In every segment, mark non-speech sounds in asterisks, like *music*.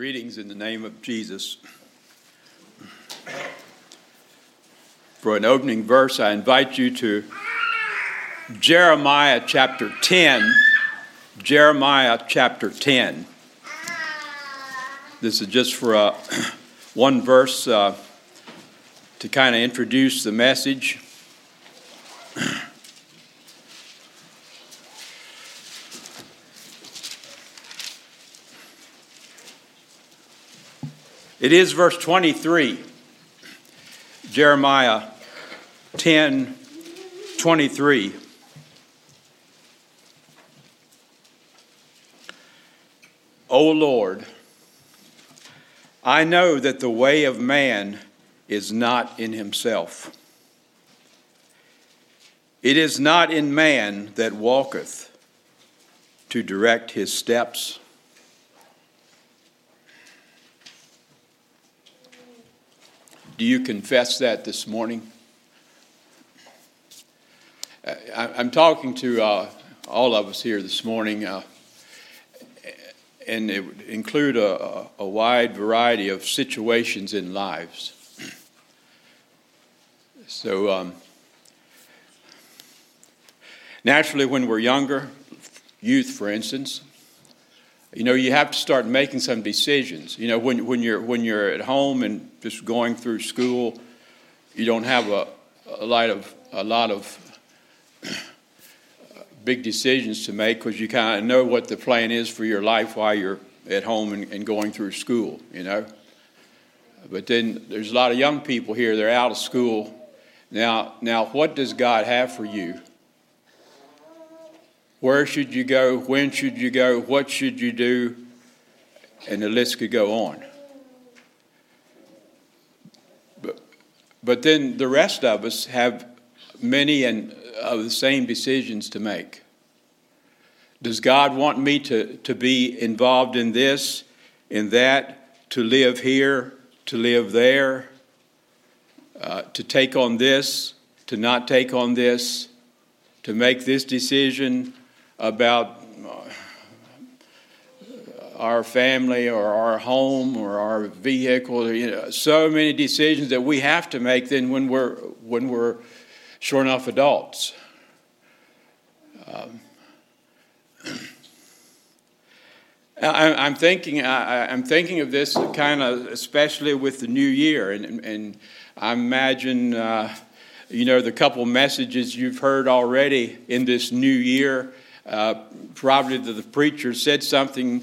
Greetings in the name of Jesus. For an opening verse, I invite you to Jeremiah chapter 10. Jeremiah chapter 10. This is just for uh, *clears throat* one verse uh, to kind of introduce the message. It is verse 23, Jeremiah 10 23. O Lord, I know that the way of man is not in himself. It is not in man that walketh to direct his steps. Do you confess that this morning? I'm talking to uh, all of us here this morning, uh, and it would include a, a, wide variety of situations in lives. So, um, naturally, when we're younger, youth, for instance, you know, you have to start making some decisions. You know, when, when, you're, when you're at home and just going through school, you don't have a, a, lot, of, a lot of *clears throat* big decisions to make because you kind of know what the plan is for your life while you're at home and, and going through school, you know. But then there's a lot of young people here, they're out of school. Now, now what does God have for you? Where should you go? When should you go? What should you do? And the list could go on. But, but then the rest of us have many and of the same decisions to make. Does God want me to, to be involved in this, in that, to live here, to live there, uh, to take on this, to not take on this, to make this decision, about uh, our family or our home or our vehicle. You know, so many decisions that we have to make then when we're when we're sure enough adults. Um, *clears throat* I, am thinking. I, am thinking of this kind of, especially with the new year, and, and I imagine, uh, you know, the couple messages you've heard already in this new year uh, probably the preacher said something,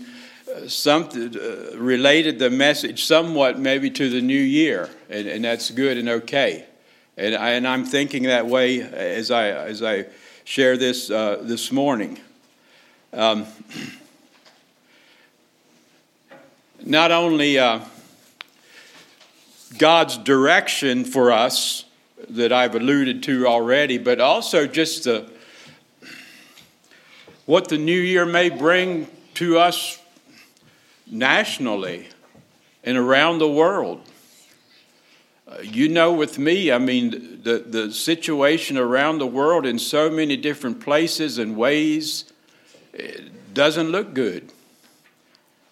uh, something uh, related the message somewhat maybe to the new year, and, and that's good and okay. And, I, and I'm thinking that way as I as I share this uh, this morning. Um, *clears throat* not only uh, God's direction for us that I've alluded to already, but also just the what the new year may bring to us nationally and around the world. Uh, you know, with me, I mean, the, the situation around the world in so many different places and ways doesn't look good.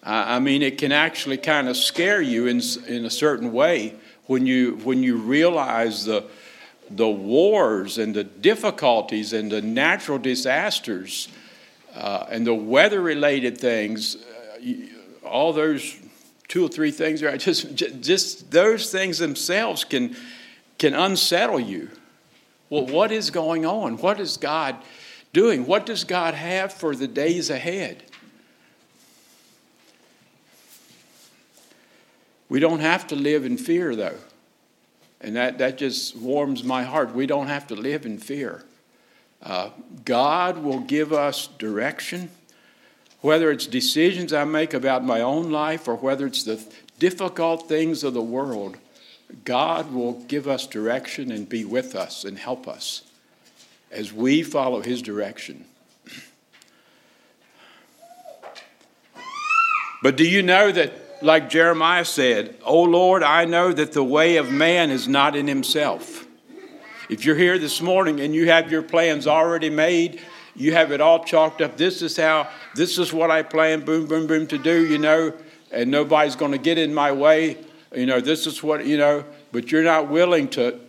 I, I mean, it can actually kind of scare you in, in a certain way when you, when you realize the, the wars and the difficulties and the natural disasters uh, and the weather related things, uh, all those two or three things are *laughs* just, just those things themselves can, can unsettle you. Well, what is going on? What is God doing? What does God have for the days ahead? We don't have to live in fear, though. And that, that just warms my heart. We don't have to live in fear. Uh, God will give us direction, whether it's decisions I make about my own life or whether it's the difficult things of the world. God will give us direction and be with us and help us as we follow His direction. But do you know that, like Jeremiah said, O Lord, I know that the way of man is not in himself. If you're here this morning and you have your plans already made, you have it all chalked up. This is how, this is what I plan, boom, boom, boom, to do, you know, and nobody's going to get in my way. You know, this is what, you know, but you're not willing to,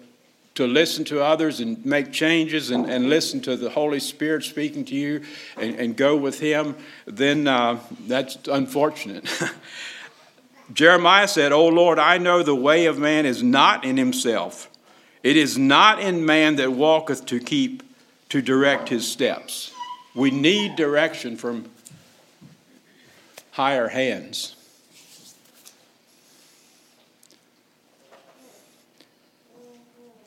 to listen to others and make changes and, and listen to the Holy Spirit speaking to you and, and go with Him, then uh, that's unfortunate. *laughs* Jeremiah said, O Lord, I know the way of man is not in himself. It is not in man that walketh to keep, to direct his steps. We need direction from higher hands.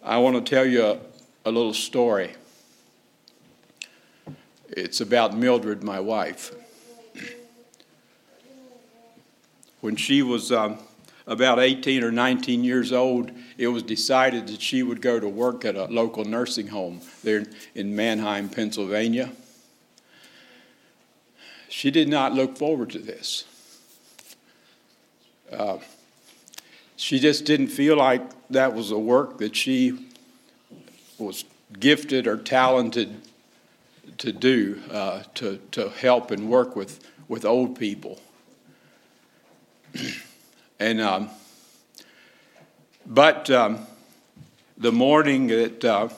I want to tell you a, a little story. It's about Mildred, my wife. When she was um, about 18 or 19 years old, it was decided that she would go to work at a local nursing home there in Manheim, Pennsylvania. She did not look forward to this. Uh, she just didn't feel like that was a work that she was gifted or talented to do, uh, to, to help and work with, with old people. *clears throat* and um, but um, the morning that uh,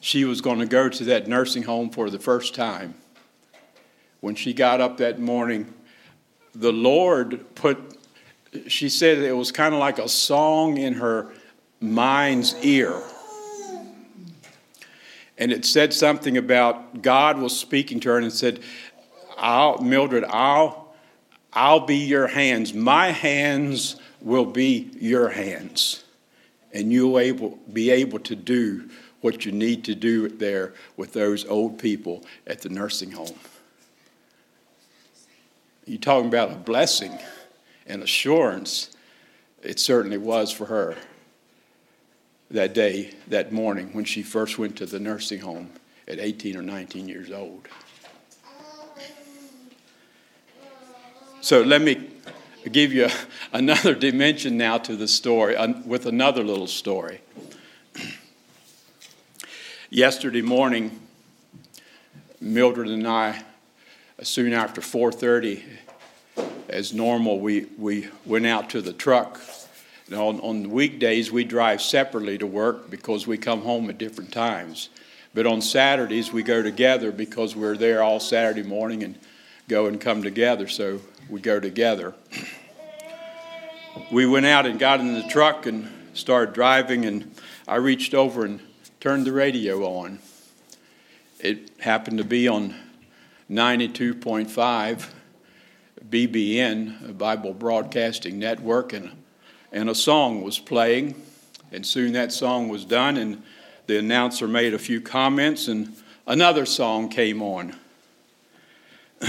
she was going to go to that nursing home for the first time, when she got up that morning, the Lord put, she said it was kind of like a song in her mind's ear. And it said something about God was speaking to her and said, I'll, Mildred, I'll, I'll be your hands. My hands will be your hands. And you'll able, be able to do what you need to do there with those old people at the nursing home. You're talking about a blessing and assurance. It certainly was for her that day, that morning, when she first went to the nursing home at 18 or 19 years old. So let me give you *laughs* another dimension now to the story with another little story. *clears throat* Yesterday morning, Mildred and I uh, soon after 4.30 as normal we, we went out to the truck. On, on weekdays we drive separately to work because we come home at different times. But on saturdays we go together because we're there all saturday morning and go and come together. So we go together we went out and got in the truck and started driving and i reached over and turned the radio on it happened to be on 92.5 BBN, Bible Broadcasting Network, and, and a song was playing. And soon that song was done, and the announcer made a few comments, and another song came on. *clears throat*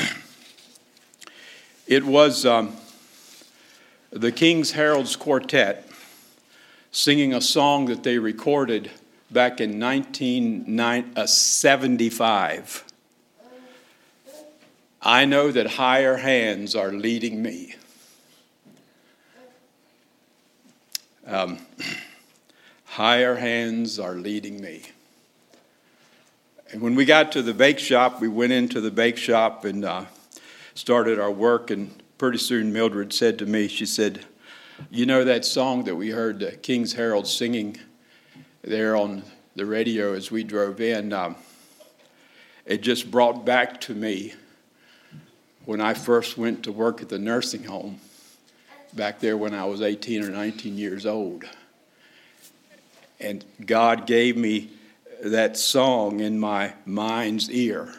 it was um, the King's Heralds Quartet singing a song that they recorded back in 1975. I know that higher hands are leading me. Um, *clears throat* higher hands are leading me. And when we got to the bake shop, we went into the bake shop and uh, started our work. And pretty soon, Mildred said to me, she said, You know that song that we heard the King's Herald singing there on the radio as we drove in? Um, it just brought back to me when I first went to work at the nursing home back there when I was 18 or 19 years old. And God gave me that song in my mind's ear.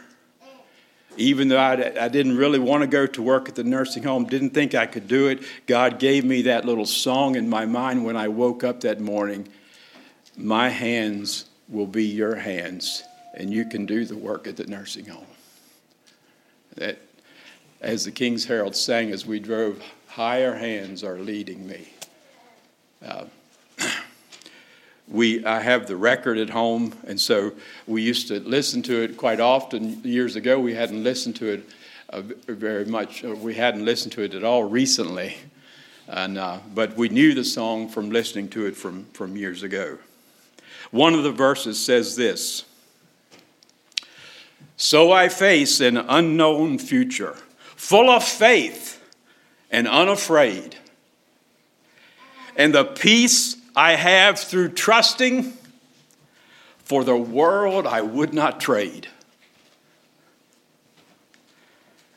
Even though I, I didn't really want to go to work at the nursing home, didn't think I could do it, God gave me that little song in my mind when I woke up that morning. My hands will be your hands, and you can do the work at the nursing home. That as the King's Herald sang as we drove, higher hands are leading me. Uh, we, I have the record at home, and so we used to listen to it quite often. Years ago, we hadn't listened to it uh, very much. Uh, we hadn't listened to it at all recently, and, uh, but we knew the song from listening to it from, from years ago. One of the verses says this So I face an unknown future full of faith and unafraid. And the peace I have through trusting, for the world I would not trade.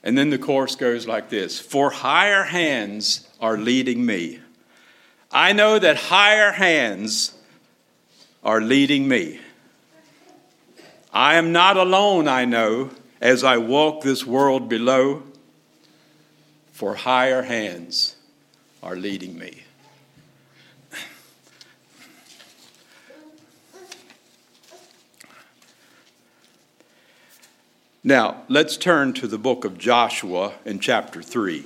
And then the chorus goes like this For higher hands are leading me. I know that higher hands are leading me. I am not alone, I know, as I walk this world below, for higher hands are leading me. Now, let's turn to the book of Joshua in chapter 3.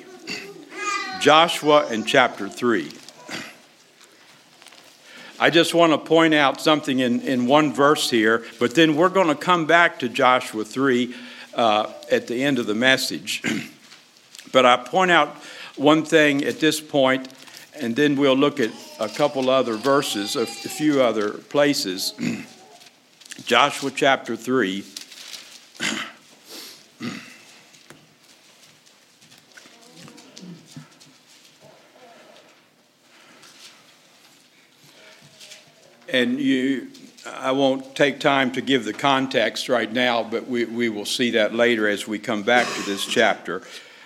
Joshua in chapter 3. I just want to point out something in, in one verse here, but then we're going to come back to Joshua 3 uh, at the end of the message. *clears throat* but I point out one thing at this point, and then we'll look at a couple other verses, a few other places. *clears throat* Joshua chapter 3. And you, I won't take time to give the context right now, but we, we will see that later as we come back to this chapter.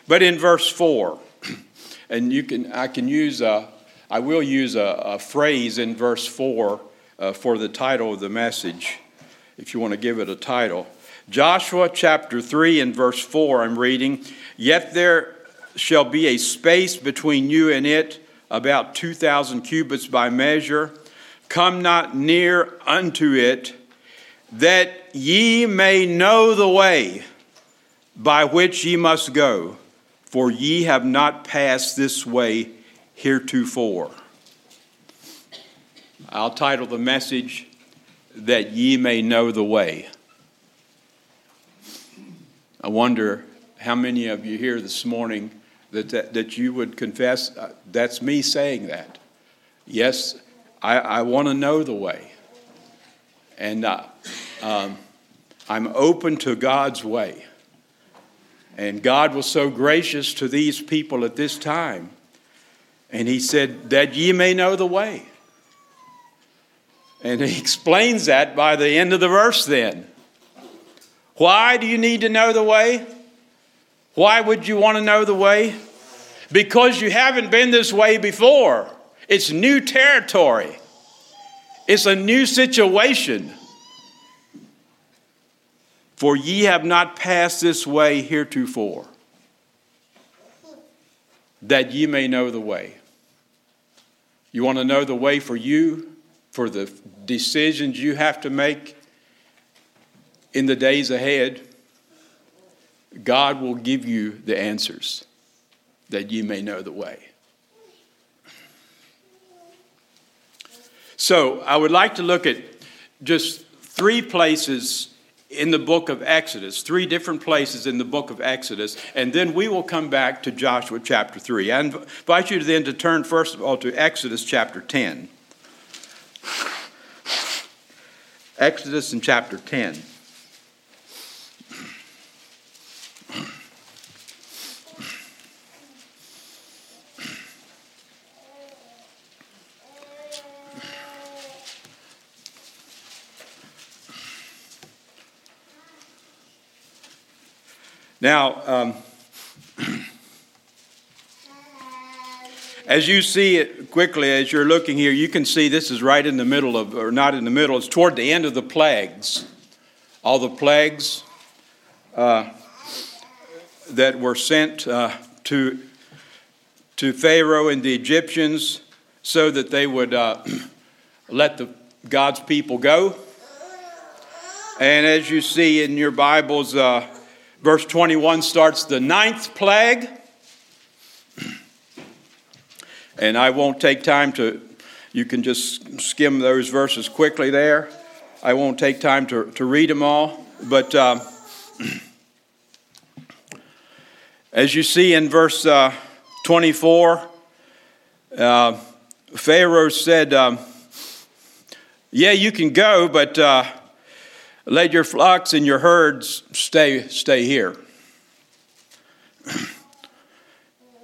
But in verse 4, *clears throat* and you can, I can use a, I will use a, a phrase in verse 4 uh, for the title of the message, if you want to give it a title. Joshua chapter 3 and verse 4, I'm reading, Yet there shall be a space between you and it, about 2,000 cubits by measure Come not near unto it, that ye may know the way by which ye must go, for ye have not passed this way heretofore. I'll title the message, That Ye May Know the Way. I wonder how many of you here this morning that, that, that you would confess uh, that's me saying that. Yes, I, I want to know the way. And uh, um, I'm open to God's way. And God was so gracious to these people at this time. And He said, That ye may know the way. And He *laughs* explains that by the end of the verse then. Why do you need to know the way? Why would you want to know the way? Because you haven't been this way before. It's new territory, it's a new situation. For ye have not passed this way heretofore, that ye may know the way. You want to know the way for you, for the decisions you have to make in the days ahead? God will give you the answers that ye may know the way. So I would like to look at just three places in the book of Exodus, three different places in the book of Exodus, and then we will come back to Joshua chapter 3. I invite you then to turn first of all to Exodus chapter 10. Exodus in chapter 10. Now, um, as you see it quickly, as you're looking here, you can see this is right in the middle of, or not in the middle, it's toward the end of the plagues. All the plagues uh, that were sent uh, to, to Pharaoh and the Egyptians so that they would uh, *clears throat* let the, God's people go. And as you see in your Bibles, uh, Verse 21 starts the ninth plague. And I won't take time to, you can just skim those verses quickly there. I won't take time to, to read them all. But uh, *clears throat* as you see in verse uh, 24, uh, Pharaoh said, um, Yeah, you can go, but uh, let your flocks and your herds stay, stay here. *clears throat*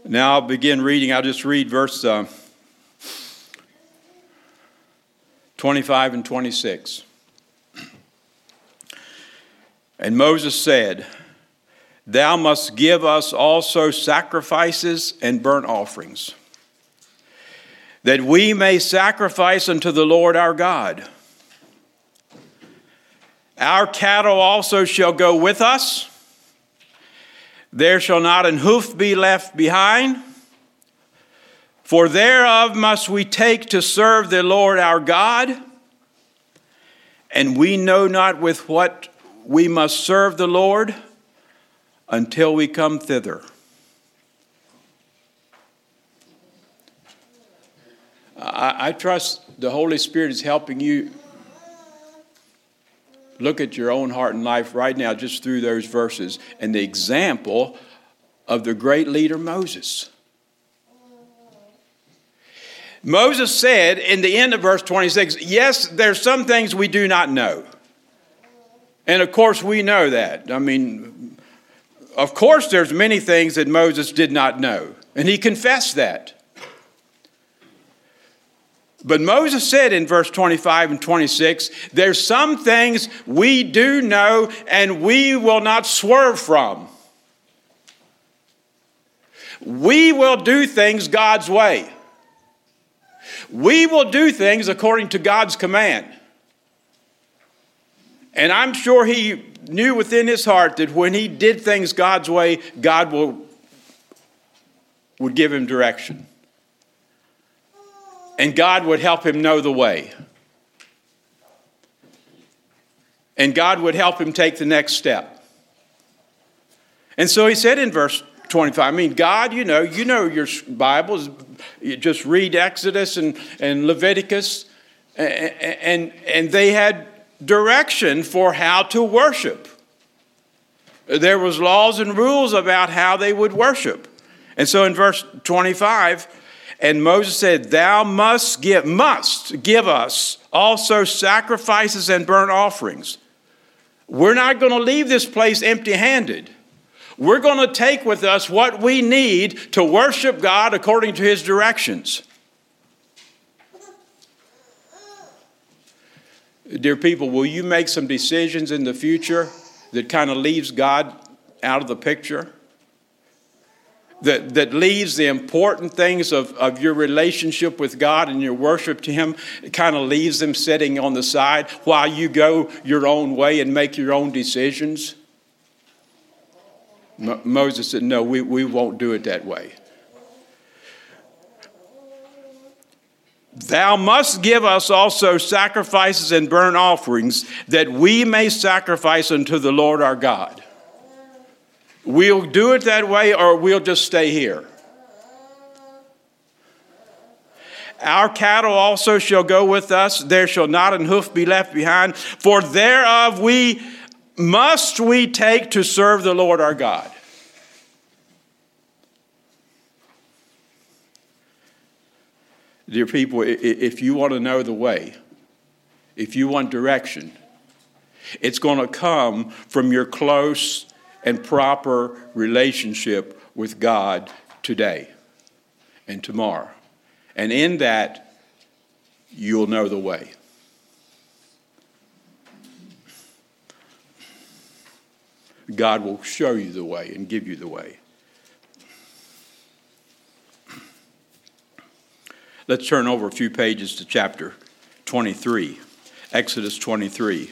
Now I'll begin reading. I'll just read verse uh, 25 and 26. *clears throat* And Moses said, Thou must give us also sacrifices and burnt offerings, that we may sacrifice unto the Lord our God. Our cattle also shall go with us. There shall not an hoof be left behind. For thereof must we take to serve the Lord our God. And we know not with what we must serve the Lord until we come thither. I, I, trust the Holy Spirit is helping you look at your own heart and life right now just through those verses and the example of the great leader Moses. Moses said in the end of verse 26 yes, there's some things we do not know. And of course, we know that. I mean, of course, there's many things that Moses did not know, and he confessed that. But Moses said in verse 25 and 26 there's some things we do know and we will not swerve from. We will do things God's way. We will do things according to God's command. And I'm sure he knew within his heart that when he did things God's way, God will, would give him direction. And God would help him know the way. And God would help him take the next step. And so he said in verse 25, I mean, God, you know, you know your Bibles. You just read Exodus and, and Leviticus, and, and, and they had direction for how to worship. There was laws and rules about how they would worship. And so in verse 25, and Moses said, Thou must give, must give us also sacrifices and burnt offerings. We're not going to leave this place empty handed. We're going to take with us what we need to worship God according to his directions. Dear people, will you make some decisions in the future that kind of leaves God out of the picture? That, that leaves the important things of, of your relationship with God and your worship to Him, it kind of leaves them sitting on the side while you go your own way and make your own decisions? Moses said, No, we, we won't do it that way. Thou must give us also sacrifices and burnt offerings, that we may sacrifice unto the Lord our God. We'll do it that way, or we'll just stay here. Our cattle also shall go with us, there shall not an hoof be left behind, for thereof we must we take to serve the Lord our God. Dear people, if you want to know the way, if you want direction, it's going to come from your close and proper relationship with God today and tomorrow. And in that, you'll know the way. God will show you the way and give you the way. Let's turn over a few pages to chapter 23, Exodus 23.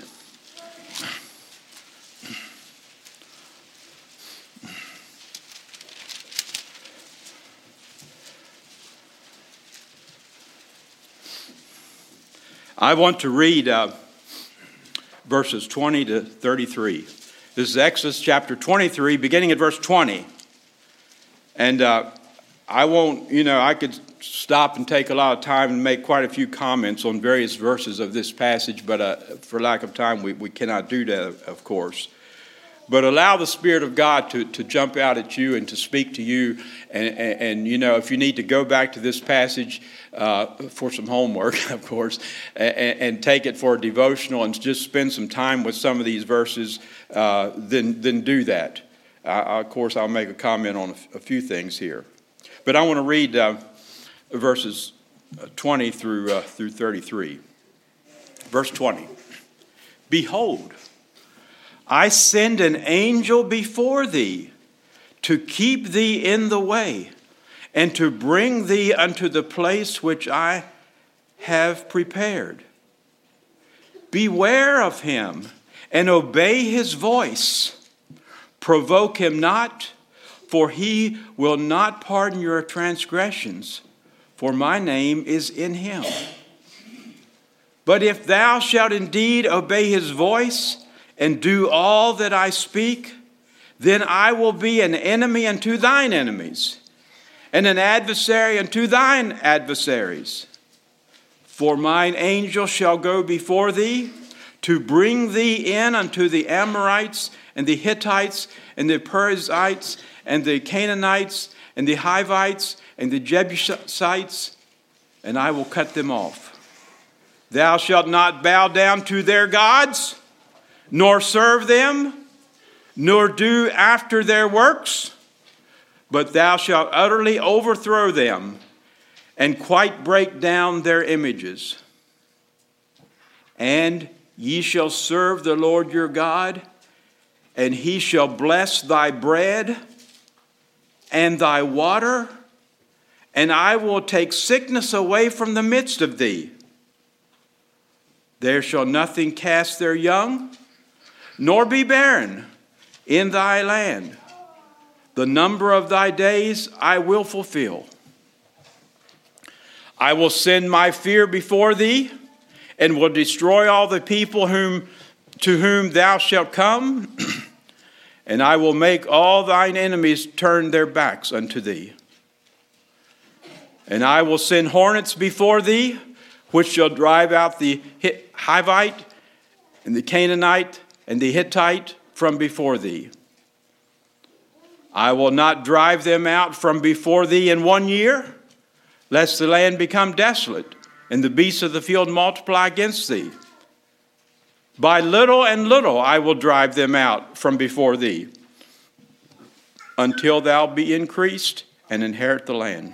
I want to read uh, verses 20 to 33. This is Exodus chapter 23, beginning at verse 20. And uh, I won't, you know, I could stop and take a lot of time and make quite a few comments on various verses of this passage, but uh, for lack of time, we, we cannot do that, of course. But allow the Spirit of God to, to jump out at you and to speak to you. And, and, and you know, if you need to go back to this passage uh, for some homework, *laughs* of course, and, and, take it for a devotional and just spend some time with some of these verses, uh, then, then do that. of course, I'll make a comment on a, few things here. But I want to read uh, verses uh, 20 through, uh, through 33. Verse 20 Behold, I send an angel before thee to keep thee in the way and to bring thee unto the place which I have prepared. Beware of him and obey his voice. Provoke him not, for he will not pardon your transgressions, for my name is in him. But if thou shalt indeed obey his voice and do all that I speak, then I will be an enemy unto thine enemies, and an adversary unto thine adversaries. For mine angel shall go before thee to bring thee in unto the Amorites and the Hittites and the Perizzites and the Canaanites and the Hivites and the Jebusites, and I will cut them off. Thou shalt not bow down to their gods, nor serve them, nor do after their works, but thou shalt utterly overthrow them and quite break down their images. And ye shall serve the Lord your God, and he shall bless thy bread and thy water, and I will take sickness away from the midst of thee. There shall nothing cast their young, nor be barren in thy land. The number of thy days I will fulfill. I will send my fear before thee, and will destroy all the people whom, to whom thou shalt come, *clears throat* and I will make all thine enemies turn their backs unto thee. And I will send hornets before thee, which shall drive out the Hivite and the Canaanite and the Hittite from before thee. I will not drive them out from before thee in one year, lest the land become desolate and the beasts of the field multiply against thee. By little and little I will drive them out from before thee, until thou be increased and inherit the land.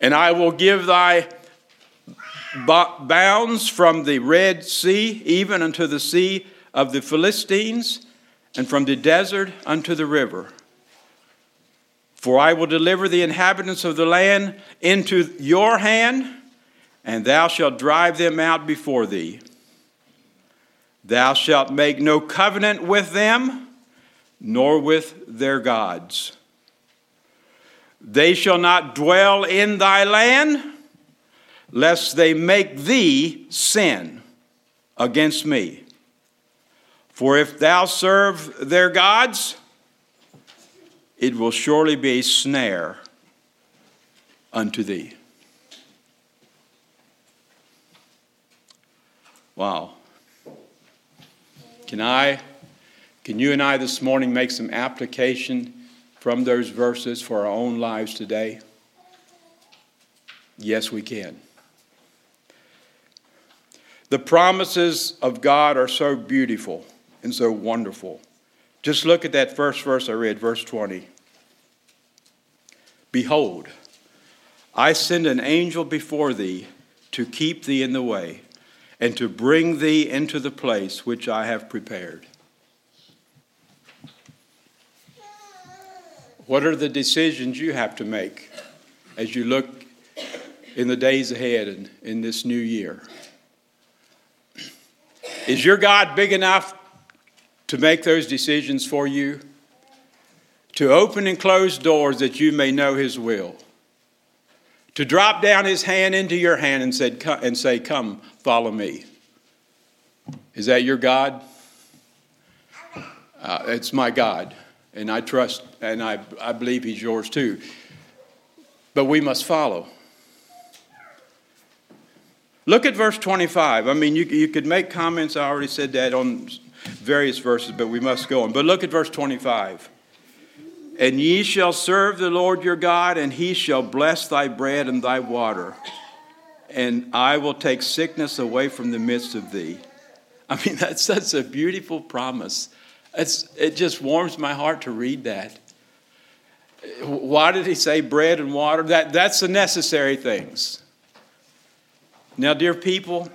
And I will give thy bounds from the Red Sea even unto the sea of the Philistines, and from the desert unto the river. For I will deliver the inhabitants of the land into your hand, and thou shalt drive them out before thee. Thou shalt make no covenant with them, nor with their gods. They shall not dwell in thy land lest they make thee sin against me. For if thou serve their gods, it will surely be a snare unto thee. Wow. Can I, can you and I this morning make some application from those verses for our own lives today? Yes, we can. The promises of God are so beautiful and so wonderful. Just look at that first verse I read, verse 20. Behold, I send an angel before thee to keep thee in the way and to bring thee into the place which I have prepared. What are the decisions you have to make as you look in the days ahead and in this new year? Is your God big enough to make those decisions for you? To open and close doors that you may know His will? To drop down His hand into your hand and, said, and say, Come, follow me? Is that your God? Uh, it's my God, and I trust and I, I believe He's yours too. But we must follow. Look at verse 25. I mean, you, you could make comments. I already said that on various verses, but we must go on. But look at verse 25. And ye shall serve the Lord your God, and he shall bless thy bread and thy water. And I will take sickness away from the midst of thee. I mean, *laughs* that's such a beautiful promise. It's, it just warms my heart to read that. Why did he say bread and water? That, that's the necessary things. Now, dear people,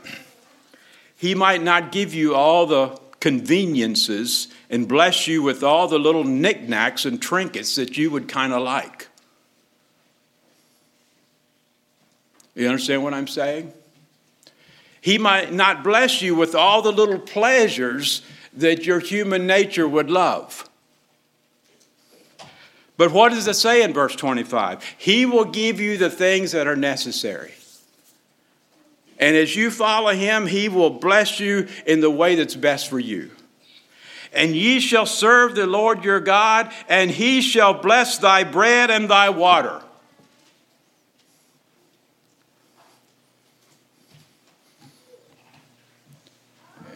he might not give you all the conveniences and bless you with all the little knickknacks and trinkets that you would kind of like. You understand what I'm saying? He might not bless you with all the little pleasures that your human nature would love. But what does it say in verse 25? He will give you the things that are necessary. And as you follow him, he will bless you in the way that's best for you. And ye shall serve the Lord your God, and he shall bless thy bread and thy water.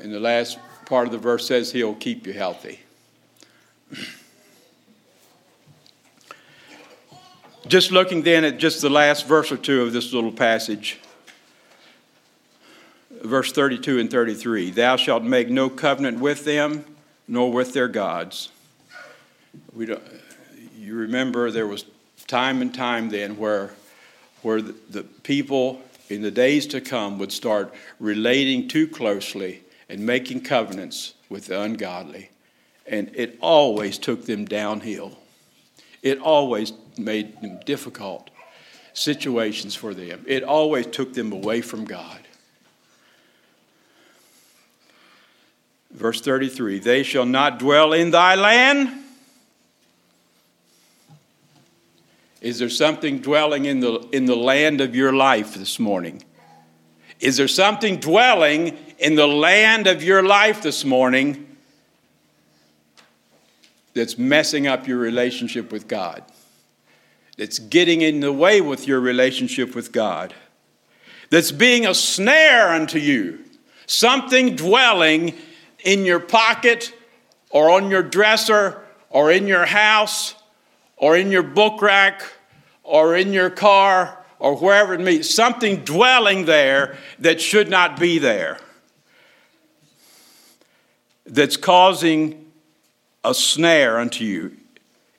And the last part of the verse says, He'll keep you healthy. Just looking then at just the last verse or two of this little passage, verse 32 and 33 Thou shalt make no covenant with them, nor with their gods. We don't, you remember there was time and time then where, where the, the people in the days to come would start relating too closely and making covenants with the ungodly. And it always took them downhill. It always made them difficult situations for them. It always took them away from God. Verse 33 They shall not dwell in thy land. Is there something dwelling in the, in the land of your life this morning? Is there something dwelling in the land of your life this morning that's messing up your relationship with God? That's getting in the way with your relationship with God? That's being a snare unto you? Something dwelling in your pocket or on your dresser or in your house or in your book rack or in your car or wherever it be, something dwelling there that should not be there, that's causing a snare unto you.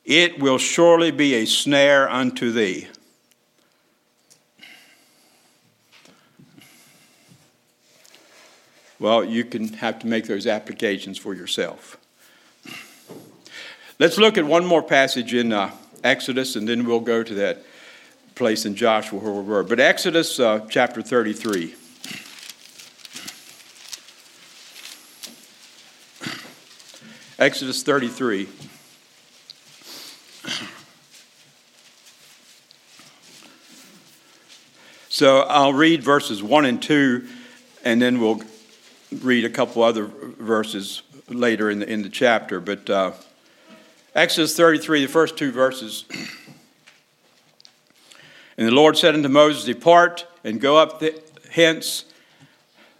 It will surely be a snare unto thee. Well, you can have to make those applications for yourself. Let's look at one more passage in uh, Exodus, and then we'll go to that place in Joshua where we were. But Exodus uh, chapter 33. Exodus 33. So I'll read verses 1 and 2, and then we'll read a couple other verses later in the, in the chapter. But uh, Exodus 33, the first two verses. And the Lord said unto Moses, Depart and go up th- hence,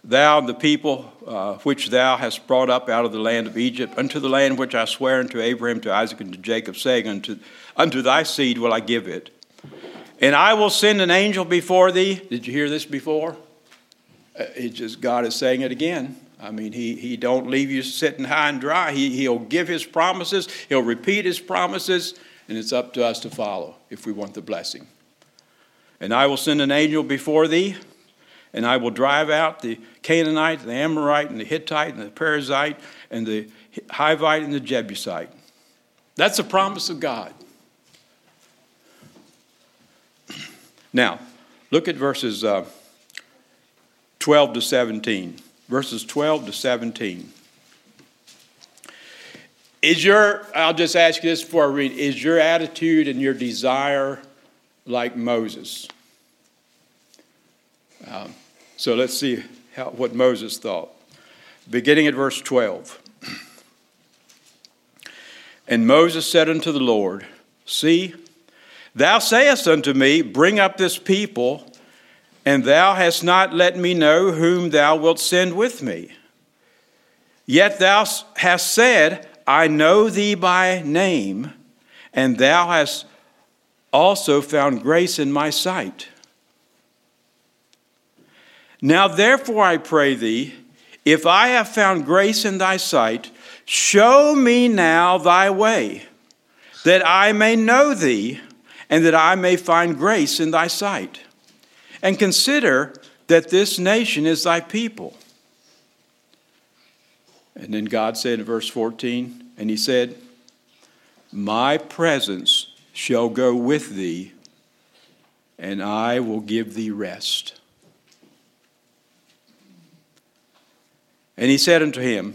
thou and the people uh, which thou hast brought up out of the land of Egypt, unto the land which I swear unto Abraham, to Isaac, and to Jacob, saying, Unto, unto thy seed will I give it. And I will send an angel before thee. Did you hear this before? Uh, it just God is saying it again. I mean, he, he don't leave you sitting high and dry. He, he'll give his promises, he'll repeat his promises, and it's up to us to follow if we want the blessing. And I will send an angel before thee, and I will drive out the Canaanite, the Amorite, and the Hittite, and the Perizzite, and the Hivite, and the Jebusite. That's a promise of God. *clears throat* Now, look at verses uh, 12 to 17. Verses 12 to 17. Is your, I'll just ask you this before I read, is your attitude and your desire like Moses. Um, so let's see how, what Moses thought. Beginning at verse 12. And Moses said unto the Lord, See, thou sayest unto me, Bring up this people, and thou hast not let me know whom thou wilt send with me. Yet thou hast said, I know thee by name, and thou hast also found grace in my sight. Now, therefore, I pray thee, if I have found grace in thy sight, show me now thy way, that I may know thee, and that I may find grace in thy sight. And consider that this nation is thy people. And then God said in verse 14, and he said, My presence shall go with thee, and I will give thee rest. And he said unto him,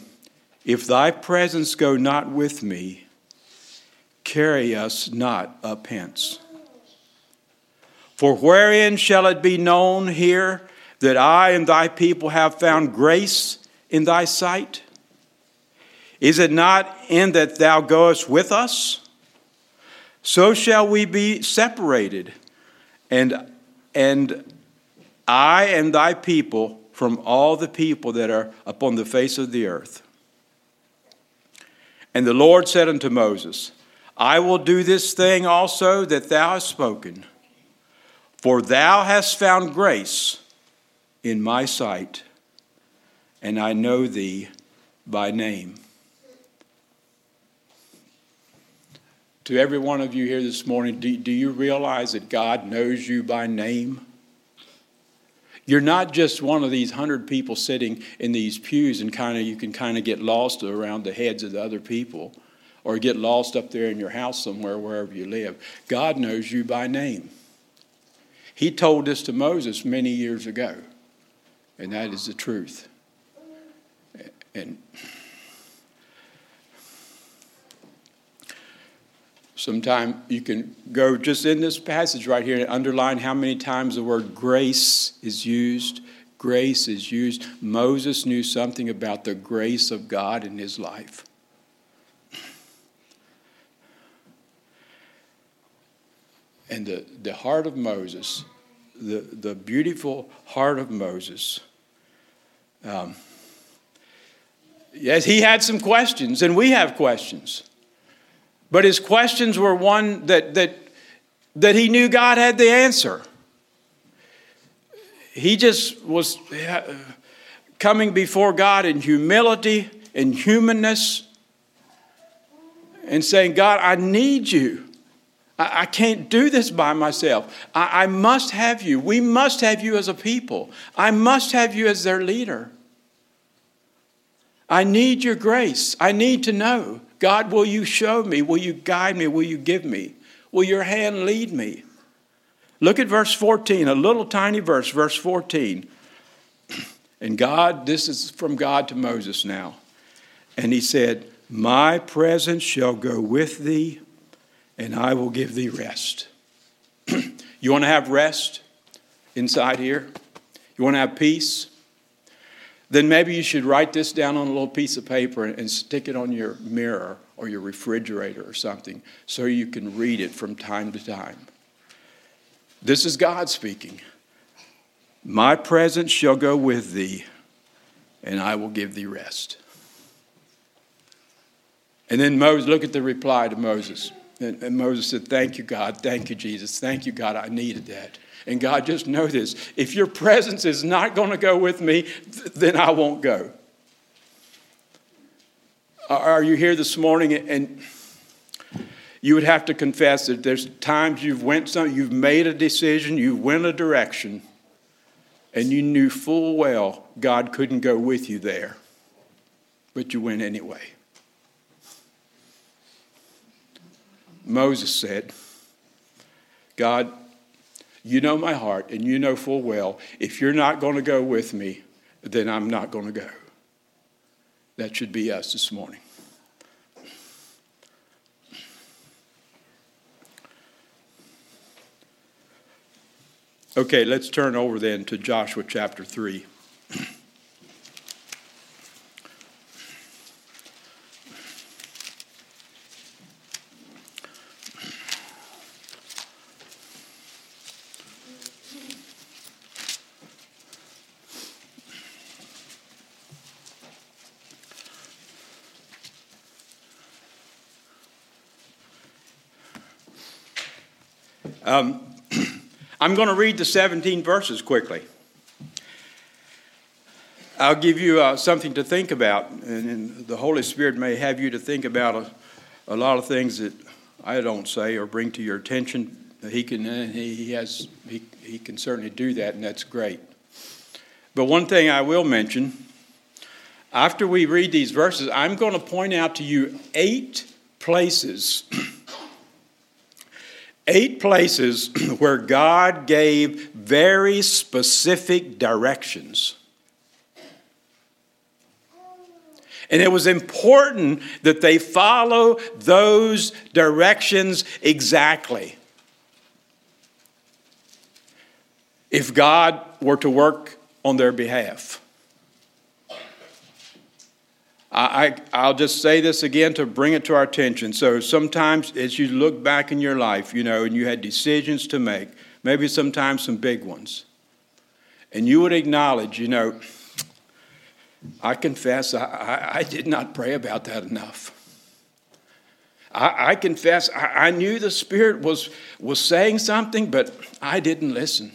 If thy presence go not with me, carry us not up hence. For wherein shall it be known here that I and thy people have found grace in thy sight? Is it not in that thou goest with us? So shall we be separated, and, and I and thy people from all the people that are upon the face of the earth. And the Lord said unto Moses, I will do this thing also that thou hast spoken, for thou hast found grace in my sight, and I know thee by name. To every one of you here this morning, do, do you realize that God knows you by name? You're not just one of these hundred people sitting in these pews and kind of you can kind of get lost around the heads of the other people or get lost up there in your house somewhere, wherever you live. God knows you by name. He told this to Moses many years ago, and that is the truth. And sometime you can go just in this passage right here and underline how many times the word grace is used. Grace is used. Moses knew something about the grace of God in his life. And the, the heart of Moses, the, the beautiful heart of Moses, um, yes, he had some questions, and we have questions. But his questions were one that, that, that he knew God had the answer. He just was coming before God in humility, in humanness, and saying, God, I need you. I, I can't do this by myself. I, I must have you. We must have you as a people. I must have you as their leader. I need your grace. I need to know. God, will you show me? Will you guide me? Will you give me? Will your hand lead me? Look at verse 14, a little tiny verse, verse 14. *clears throat* And God, this is from God to Moses now. And he said, My presence shall go with thee, and I will give thee rest. *clears throat* you want to have rest inside here? You want to have peace? then maybe you should write this down on a little piece of paper and stick it on your mirror or your refrigerator or something so you can read it from time to time. This is God speaking. My presence shall go with thee, and I will give thee rest. And then Moses, look at the reply to Moses. And, and Moses said, Thank you, God. Thank you, Jesus. Thank you, God. I needed that. And God, just know this if your presence is not going to go with me, then I won't go. Are you here this morning and you would have to confess that there's times you've went some, you've made a decision, you went a direction, and you knew full well God couldn't go with you there, but you went anyway. Moses said, God, you know my heart, and you know full well if you're not going to go with me, then I'm not going to go. That should be us this morning. Okay, let's turn over then to Joshua chapter 3. *clears throat* Um, *clears throat* I'm going to read the 17 verses quickly. I'll give you uh, something to think about, and, and, the Holy Spirit may have you to think about a, a lot of things that I don't say or bring to your attention. He can, uh, he has, he, he can certainly do that, and that's great. But one thing I will mention after we read these verses, I'm going to point out to you eight places, *clears throat* eight places *clears throat* where God gave very specific directions. And it was important that they follow those directions exactly. If God were to work on their behalf. I, will just say this again to bring it to our attention. So sometimes as you look back in your life, you know, and you had decisions to make, maybe sometimes some big ones, and you would acknowledge, you know, I confess I, I, I did not pray about that enough. I, I confess I, I knew the Spirit was, was saying something, but I didn't listen.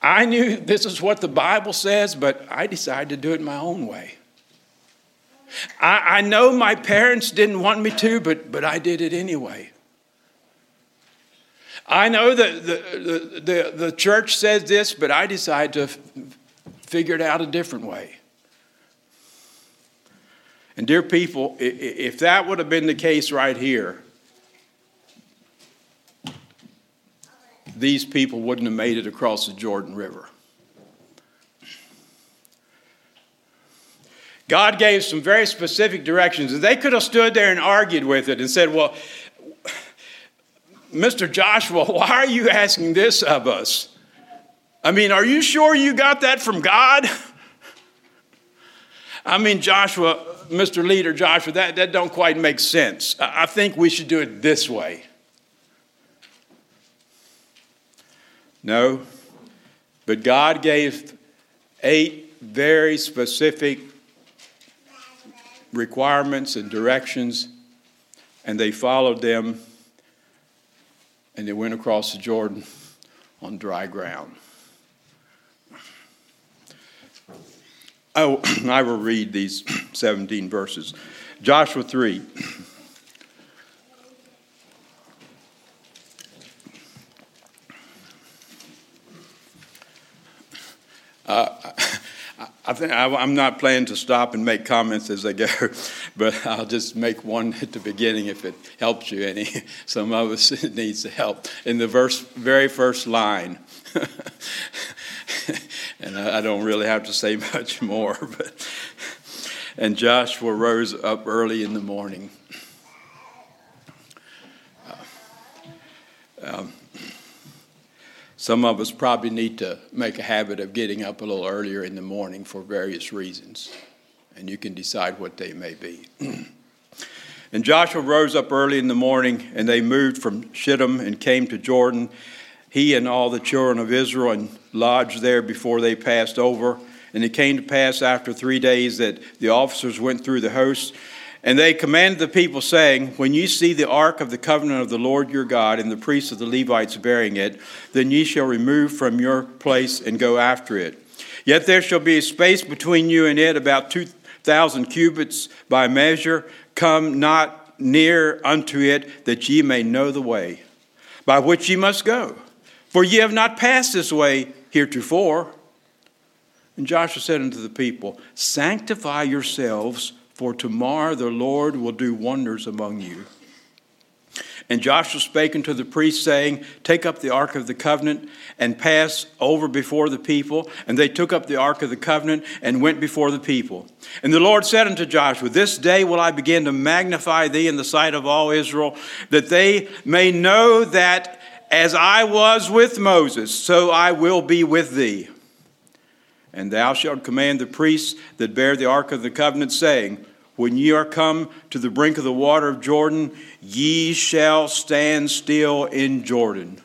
I knew this is what the Bible says, but I decided to do it my own way. I, I know my parents didn't want me to, but, but I did it anyway. I know that the, the, the, church says this, but I decided to f- figure it out a different way. And, dear people, if that would have been the case right here, these people wouldn't have made it across the Jordan River. God gave some very specific directions. And they could have stood there and argued with it and said, Well, Mr. Joshua, *laughs* why are you asking this of us? I mean, are you sure you got that from God? *laughs* I mean, Joshua, Mr. Leader Joshua, that, that don't quite make sense. I think we should do it this way. No, but God gave eight very specific requirements and directions, and they followed them, and they went across the Jordan on dry ground. Will, *clears throat* I will read these *clears throat* 17 verses. Joshua 3. *clears throat* Uh, I think I, am not planning to stop and make comments as I go, *laughs* but I'll just make one at the beginning if it helps you any. *laughs* Some of us needs the help. In the verse, very first line, *laughs* and I, I don't really have to say much more, but and Joshua rose up early in the morning. Uh, um, some of us probably need to make a habit of getting up a little earlier in the morning for various reasons, and you can decide what they may be. *clears throat* and Joshua rose up early in the morning, and they moved from Shittim and came to Jordan, he and all the children of Israel, and lodged there before they passed over. And it came to pass after three days that the officers went through the host and they commanded the people, saying, When ye see the ark of the covenant of the Lord your God, and the priests of the Levites bearing it, then ye shall remove from your place and go after it. Yet there shall be a space between you and it, about two thousand cubits by measure. Come not near unto it, that ye may know the way by which ye must go. For ye have not passed this way heretofore. And Joshua said unto the people, Sanctify yourselves for tomorrow the Lord will do wonders among you. And Joshua spake unto the priests, saying, Take up the ark of the covenant and pass over before the people. And they took up the ark of the covenant and went before the people. And the Lord said unto Joshua, This day will I begin to magnify thee in the sight of all Israel, that they may know that as I was with Moses, so I will be with thee. And thou shalt command the priests that bear the ark of the covenant, saying, When ye are come to the brink of the water of Jordan, ye shall stand still in Jordan.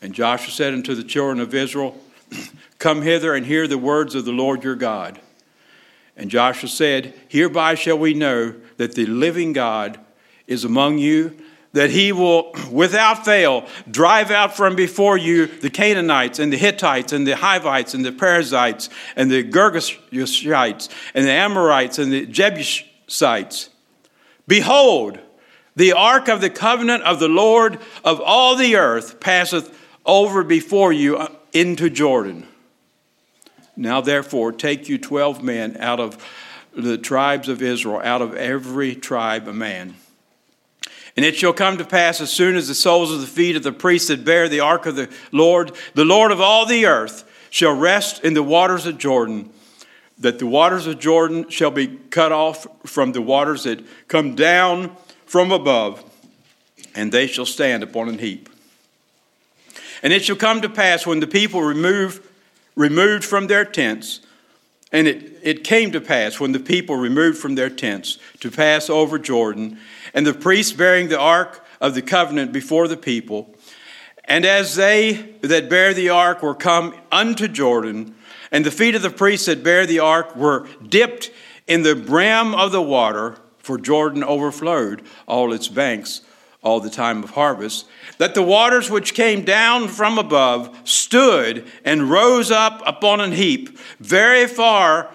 And Joshua said unto the children of Israel, *clears throat* Come hither and hear the words of the Lord your God. And Joshua said, Hereby shall we know that the living God is among you, that he will, *clears throat* without fail, drive out from before you the Canaanites and the Hittites and the Hivites and the Perizzites and the Girgashites and the Amorites and the Jebusites. Behold, The ark of the covenant of the Lord of all the earth passeth over before you uh, into Jordan. Now, therefore, take you twelve men out of the tribes of Israel, out of every tribe a man. And it shall come to pass as soon as the soles of the feet of the priests that bear the ark of the Lord, the Lord of all the earth, shall rest in the waters of Jordan, that the waters of Jordan shall be cut off from the waters that come down from above, and they shall stand upon an heap. And it shall come to pass when the people remove, removed from their tents, and it, it came to pass when the people removed from their tents to pass over Jordan, and the priests bearing the ark of the covenant before the people. And as they that bear the ark were come unto Jordan, and the feet of the priests that bear the ark were dipped in the brim of the water, for Jordan overflowed all its banks all the time of harvest, that the waters which came down from above stood and rose up upon an heap very far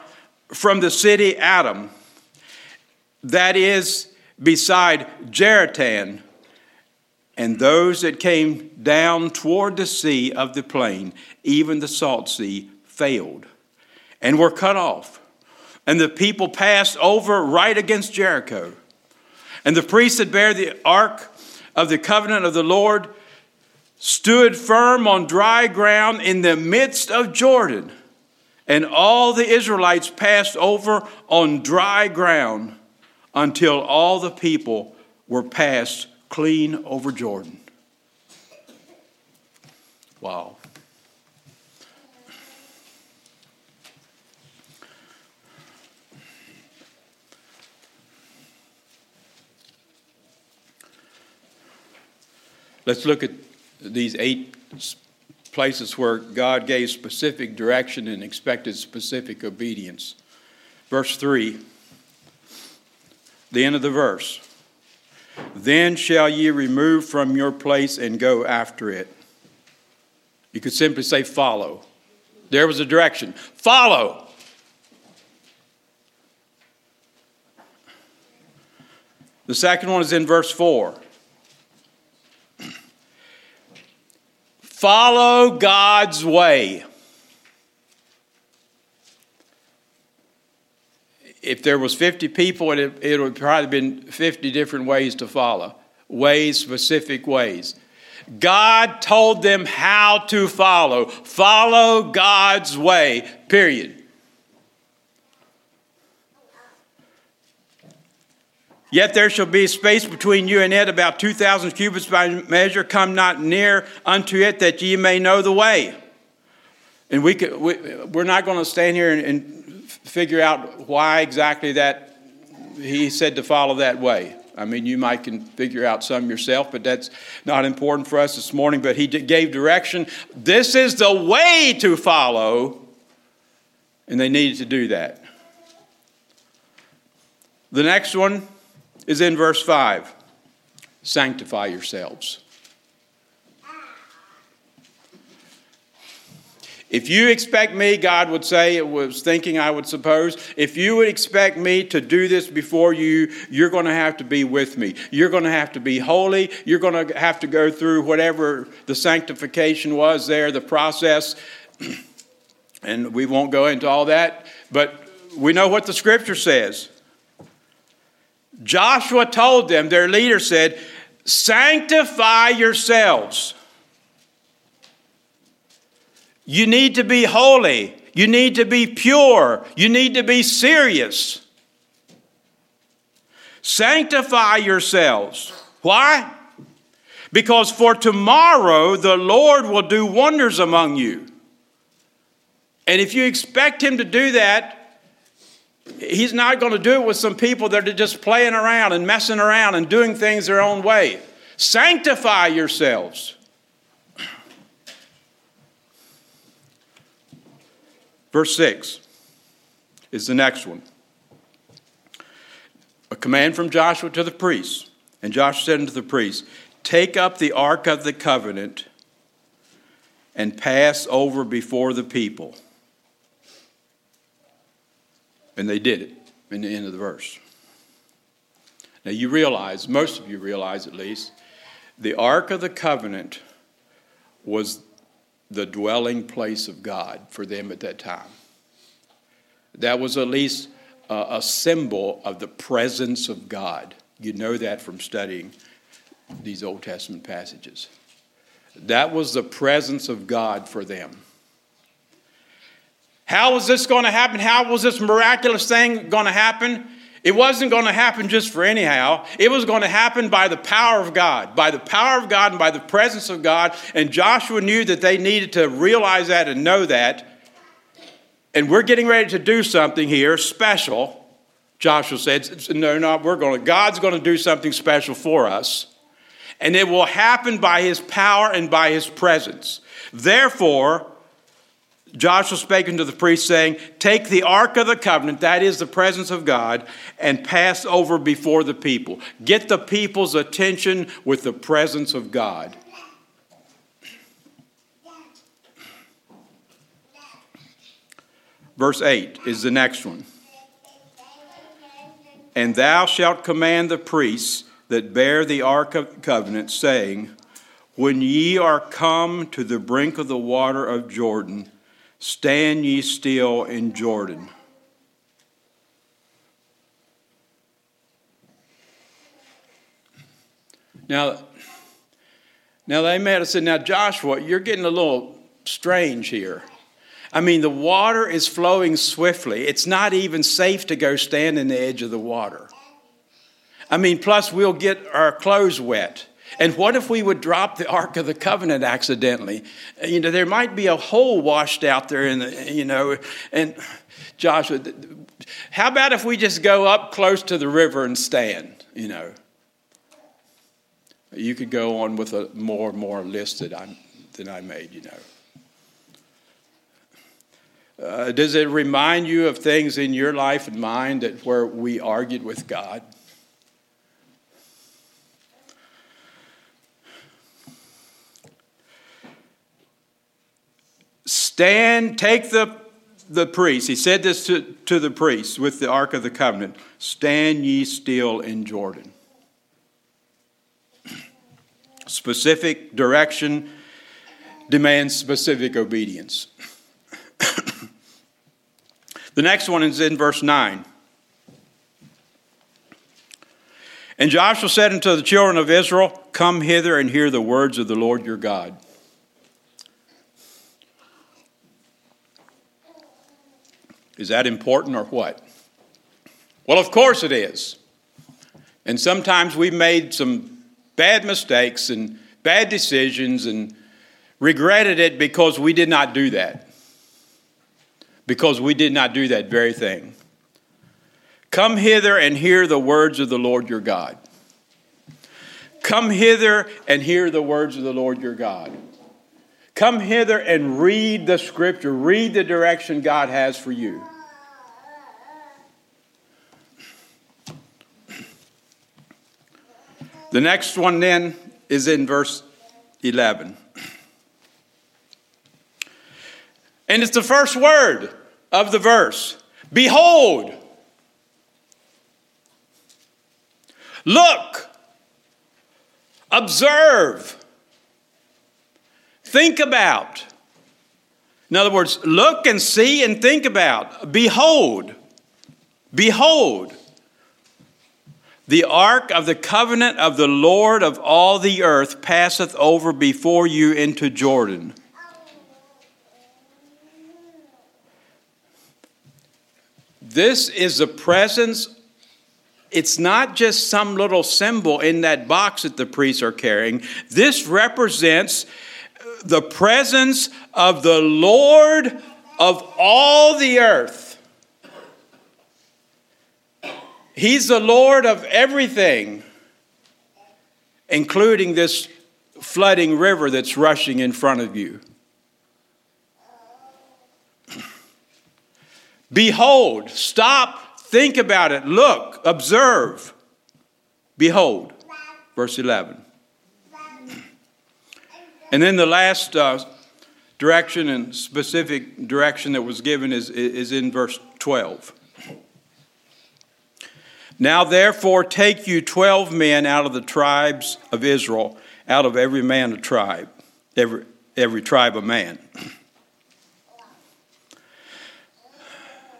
from the city Adam, that is beside Zaretan, and those that came down toward the sea of the plain, even the salt sea, failed and were cut off. And the people passed over right against Jericho. And the priests that bear the ark of the covenant of the Lord stood firm on dry ground in the midst of Jordan. And all the Israelites passed over on dry ground until all the people were passed clean over Jordan. Wow. Let's look at these eight places where God gave specific direction and expected specific obedience. Verse 3, the end of the verse. Then shall ye remove from your place and go after it. You could simply say, follow. There was a direction. Follow. The second one is in verse 4. *clears throat* Follow God's way. If there was 50 people, it, it would probably been 50 different ways to follow, ways, specific ways. God told them how to follow. Follow God's way, period. Yet there shall be space between you and it, about 2,000 cubits by measure. Come not near unto it, that ye may know the way. And we could, we, we're not going to stand here and, and figure out why exactly that he said to follow that way. I mean, you might can figure out some yourself, but that's not important for us this morning. But he gave direction. This is the way to follow, and they needed to do that. The next one is in verse 5 sanctify yourselves. If you expect me, God would say, it was thinking I would suppose, if you would expect me to do this before you, you're going to have to be with me. You're going to have to be holy. You're going to have to go through whatever the sanctification was there, the process. *clears throat* And we won't go into all that, but we know what the scripture says. Joshua told them, their leader said, Sanctify yourselves. You need to be holy. You need to be pure. You need to be serious. Sanctify yourselves. Why? Because for tomorrow the Lord will do wonders among you. And if you expect Him to do that, He's not going to do it with some people that are just playing around and messing around and doing things their own way. Sanctify yourselves. Verse 6 is the next one. A command from Joshua to the priests. And Joshua said unto the priests, Take up the ark of the covenant and pass over before the people. And they did it in the end of the verse. Now, you realize, most of you realize at least, the Ark of the Covenant was the dwelling place of God for them at that time. That was at least a, a symbol of the presence of God. You know that from studying these Old Testament passages. That was the presence of God for them. How was this going to happen? How was this miraculous thing going to happen? It wasn't going to happen just for anyhow. It was going to happen by the power of God, by the power of God and by the presence of God. And Joshua knew that they needed to realize that and know that. And we're getting ready to do something here special. Joshua said, No, no, we're going to, God's going to do something special for us. And it will happen by his power and by his presence. Therefore, Joshua spake unto the priest, saying, Take the ark of the covenant, that is the presence of God, and pass over before the people. Get the people's attention with the presence of God. Verse 8 is the next one. And thou shalt command the priests that bear the ark of the covenant, saying, When ye are come to the brink of the water of Jordan, stand ye still in Jordan. Now, now they may have said, Now, Joshua, you're getting a little strange here. I mean, the water is flowing swiftly. It's not even safe to go stand in the edge of the water. I mean, plus we'll get our clothes wet. And what if we would drop the Ark of the Covenant accidentally? You know, there might be a hole washed out there in the, you know, and Joshua, how about if we just go up close to the river and stand, you know? You could go on with a more and more list that I, than I made, you know. Uh, does it remind you of things in your life and mine that where we argued with God? Stand, take the, the priest. He said this to, to the priests with the Ark of the Covenant Stand ye still in Jordan. *clears throat* Specific direction demands specific obedience. *clears throat* the next one is in verse 9. And Joshua said unto the children of Israel, Come hither and hear the words of the Lord your God. Is that important or what? Well, of course it is. And sometimes we've made some bad mistakes and bad decisions and regretted it because we did not do that. Because we did not do that very thing. Come hither and hear the words of the Lord your God. Come hither and hear the words of the Lord your God. Come hither and read the scripture, read the direction God has for you. The next one then is in verse 11. And it's the first word of the verse. Behold, look, observe, Think about. In other words, look and see and think about. Behold. Behold. The ark of the covenant of the Lord of all the earth passeth over before you into Jordan. This is the presence. It's not just some little symbol in that box that the priests are carrying. This represents the presence of the Lord of all the earth. He's the Lord of everything, including this flooding river that's rushing in front of you. Behold, stop, think about it, look, observe. Behold, verse 11. And then the last uh, direction and specific direction that was given is, is in verse 12. Now, therefore, take you twelve men out of the tribes of Israel, out of every man a tribe, every, every tribe a man.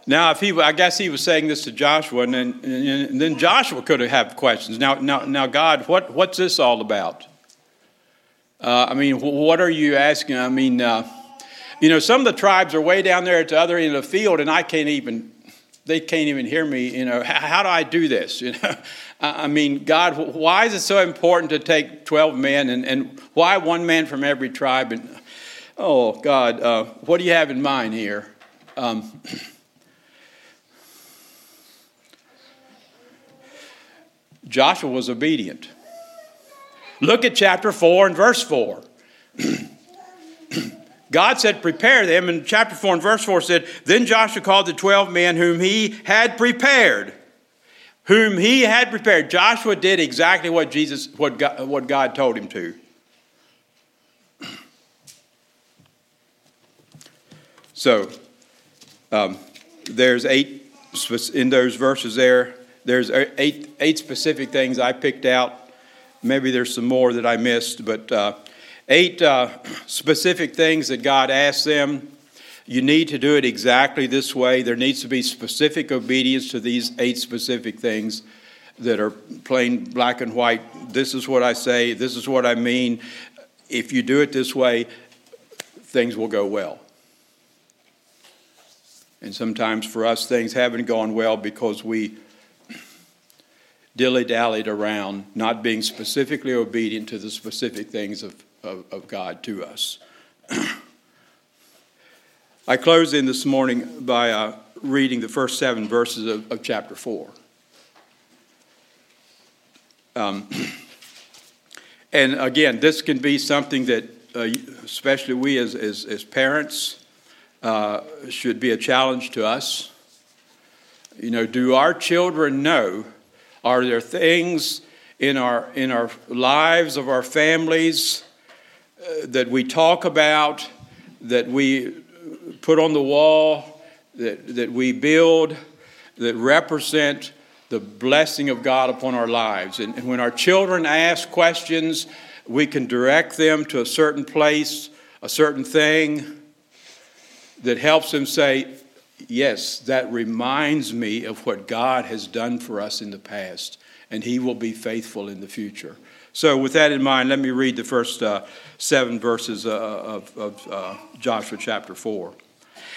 Now, if he, I guess he was saying this to Joshua, and then, and then Joshua could have questions. Now, now, now, God, what, what's this all about? Uh, I mean, what are you asking? I mean, uh, you know, some of the tribes are way down there at the other end of the field, and I can't even, they can't even hear me. You know, how, how do I do this? *laughs* You know, I mean, God, why is it so important to take 12 men, and, and why one man from every tribe? And oh, God, uh, what do you have in mind here? Um, *clears throat* Joshua was obedient. Look at chapter 4 and verse 4. *clears throat* God said, Prepare them. And chapter 4 and verse 4 said, Then Joshua called the 12 men whom he had prepared. Whom he had prepared. Joshua did exactly what Jesus, what God, what God told him to. *clears throat* So, um, there's eight in those verses there. There's eight, eight specific things I picked out. Maybe there's some more that I missed, but uh, eight uh, specific things that God asked them. You need to do it exactly this way. There needs to be specific obedience to these eight specific things that are plain black and white. This is what I say, this is what I mean. If you do it this way, things will go well. And sometimes for us, things haven't gone well because we dilly dallied around, not being specifically obedient to the specific things of, of, of God to us. *clears throat* I close in this morning by uh, reading the first seven verses of, of chapter 4. Um, *clears throat* and again, this can be something that, uh, especially we as, as, as parents, uh, should be a challenge to us. You know, do our children know are there things in our, in our lives of our families uh, that we talk about, that we put on the wall, that, that we build, that represent the blessing of God upon our lives? And, and when our children ask questions, we can direct them to a certain place, a certain thing that helps them say, yes, that reminds me of what God has done for us in the past, and He will be faithful in the future. So, with that in mind, let me read the first uh, seven verses uh, of, of uh, Joshua chapter 4.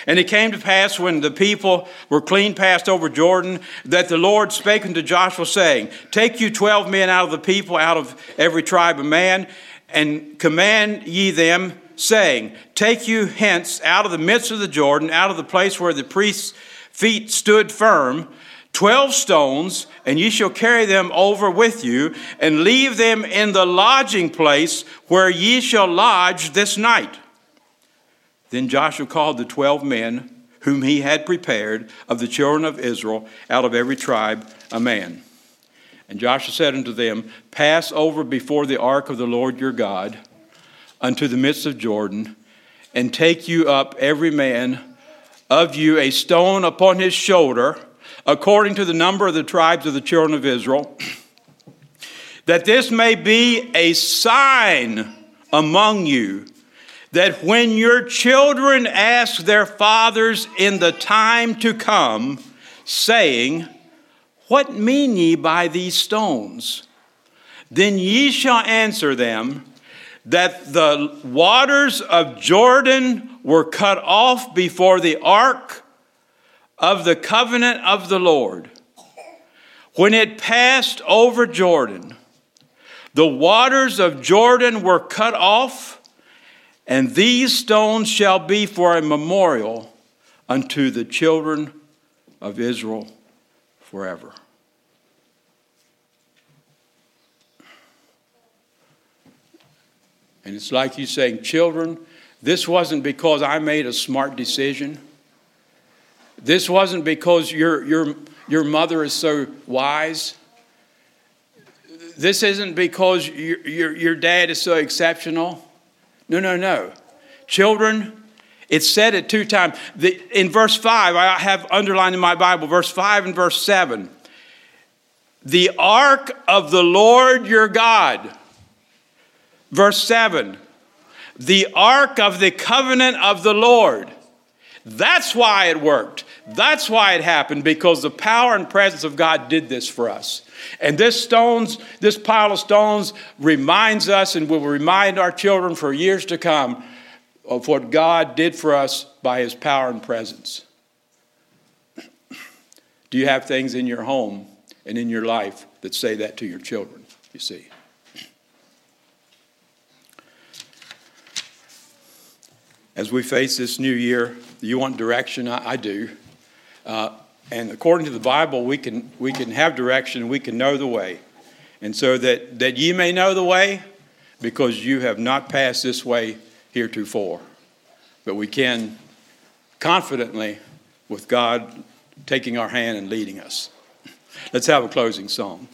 And it came to pass when the people were clean passed over Jordan that the Lord spake unto Joshua, saying, Take you twelve men out of the people, out of every tribe of man, and command ye them saying, Take you hence out of the midst of the Jordan, out of the place where the priest's feet stood firm, twelve stones, and ye shall carry them over with you, and leave them in the lodging place where ye shall lodge this night. Then Joshua called the twelve men whom he had prepared of the children of Israel, out of every tribe a man. And Joshua said unto them, Pass over before the ark of the Lord your God unto the midst of Jordan, and take you up every man of you a stone upon his shoulder, according to the number of the tribes of the children of Israel, that this may be a sign among you, that when your children ask their fathers in the time to come, saying, What mean ye by these stones? Then ye shall answer them, that the waters of Jordan were cut off before the ark of the covenant of the Lord. When it passed over Jordan, the waters of Jordan were cut off, and these stones shall be for a memorial unto the children of Israel forever. And it's like you saying, Children, this wasn't because I made a smart decision. This wasn't because your, your, your mother is so wise. This isn't because your, your, your dad is so exceptional. No, no, no. Children, it's said it two times. The, in verse 5, I have underlined in my Bible, verse 5 and verse 7. the ark of the Lord your God. Verse 7 the ark of the covenant of the Lord. That's why it worked. That's why it happened, because the power and presence of God did this for us. And this stones, this pile of stones reminds us and will remind our children for years to come of what God did for us by his power and presence. Do you have things in your home and in your life that say that to your children? You see. As we face this new year, you want direction? I, I do. Uh, and according to the Bible, we can, we can have direction, we can know the way. And so that, that ye may know the way, because you have not passed this way heretofore. But we can confidently, with God taking our hand and leading us. Let's have a closing song.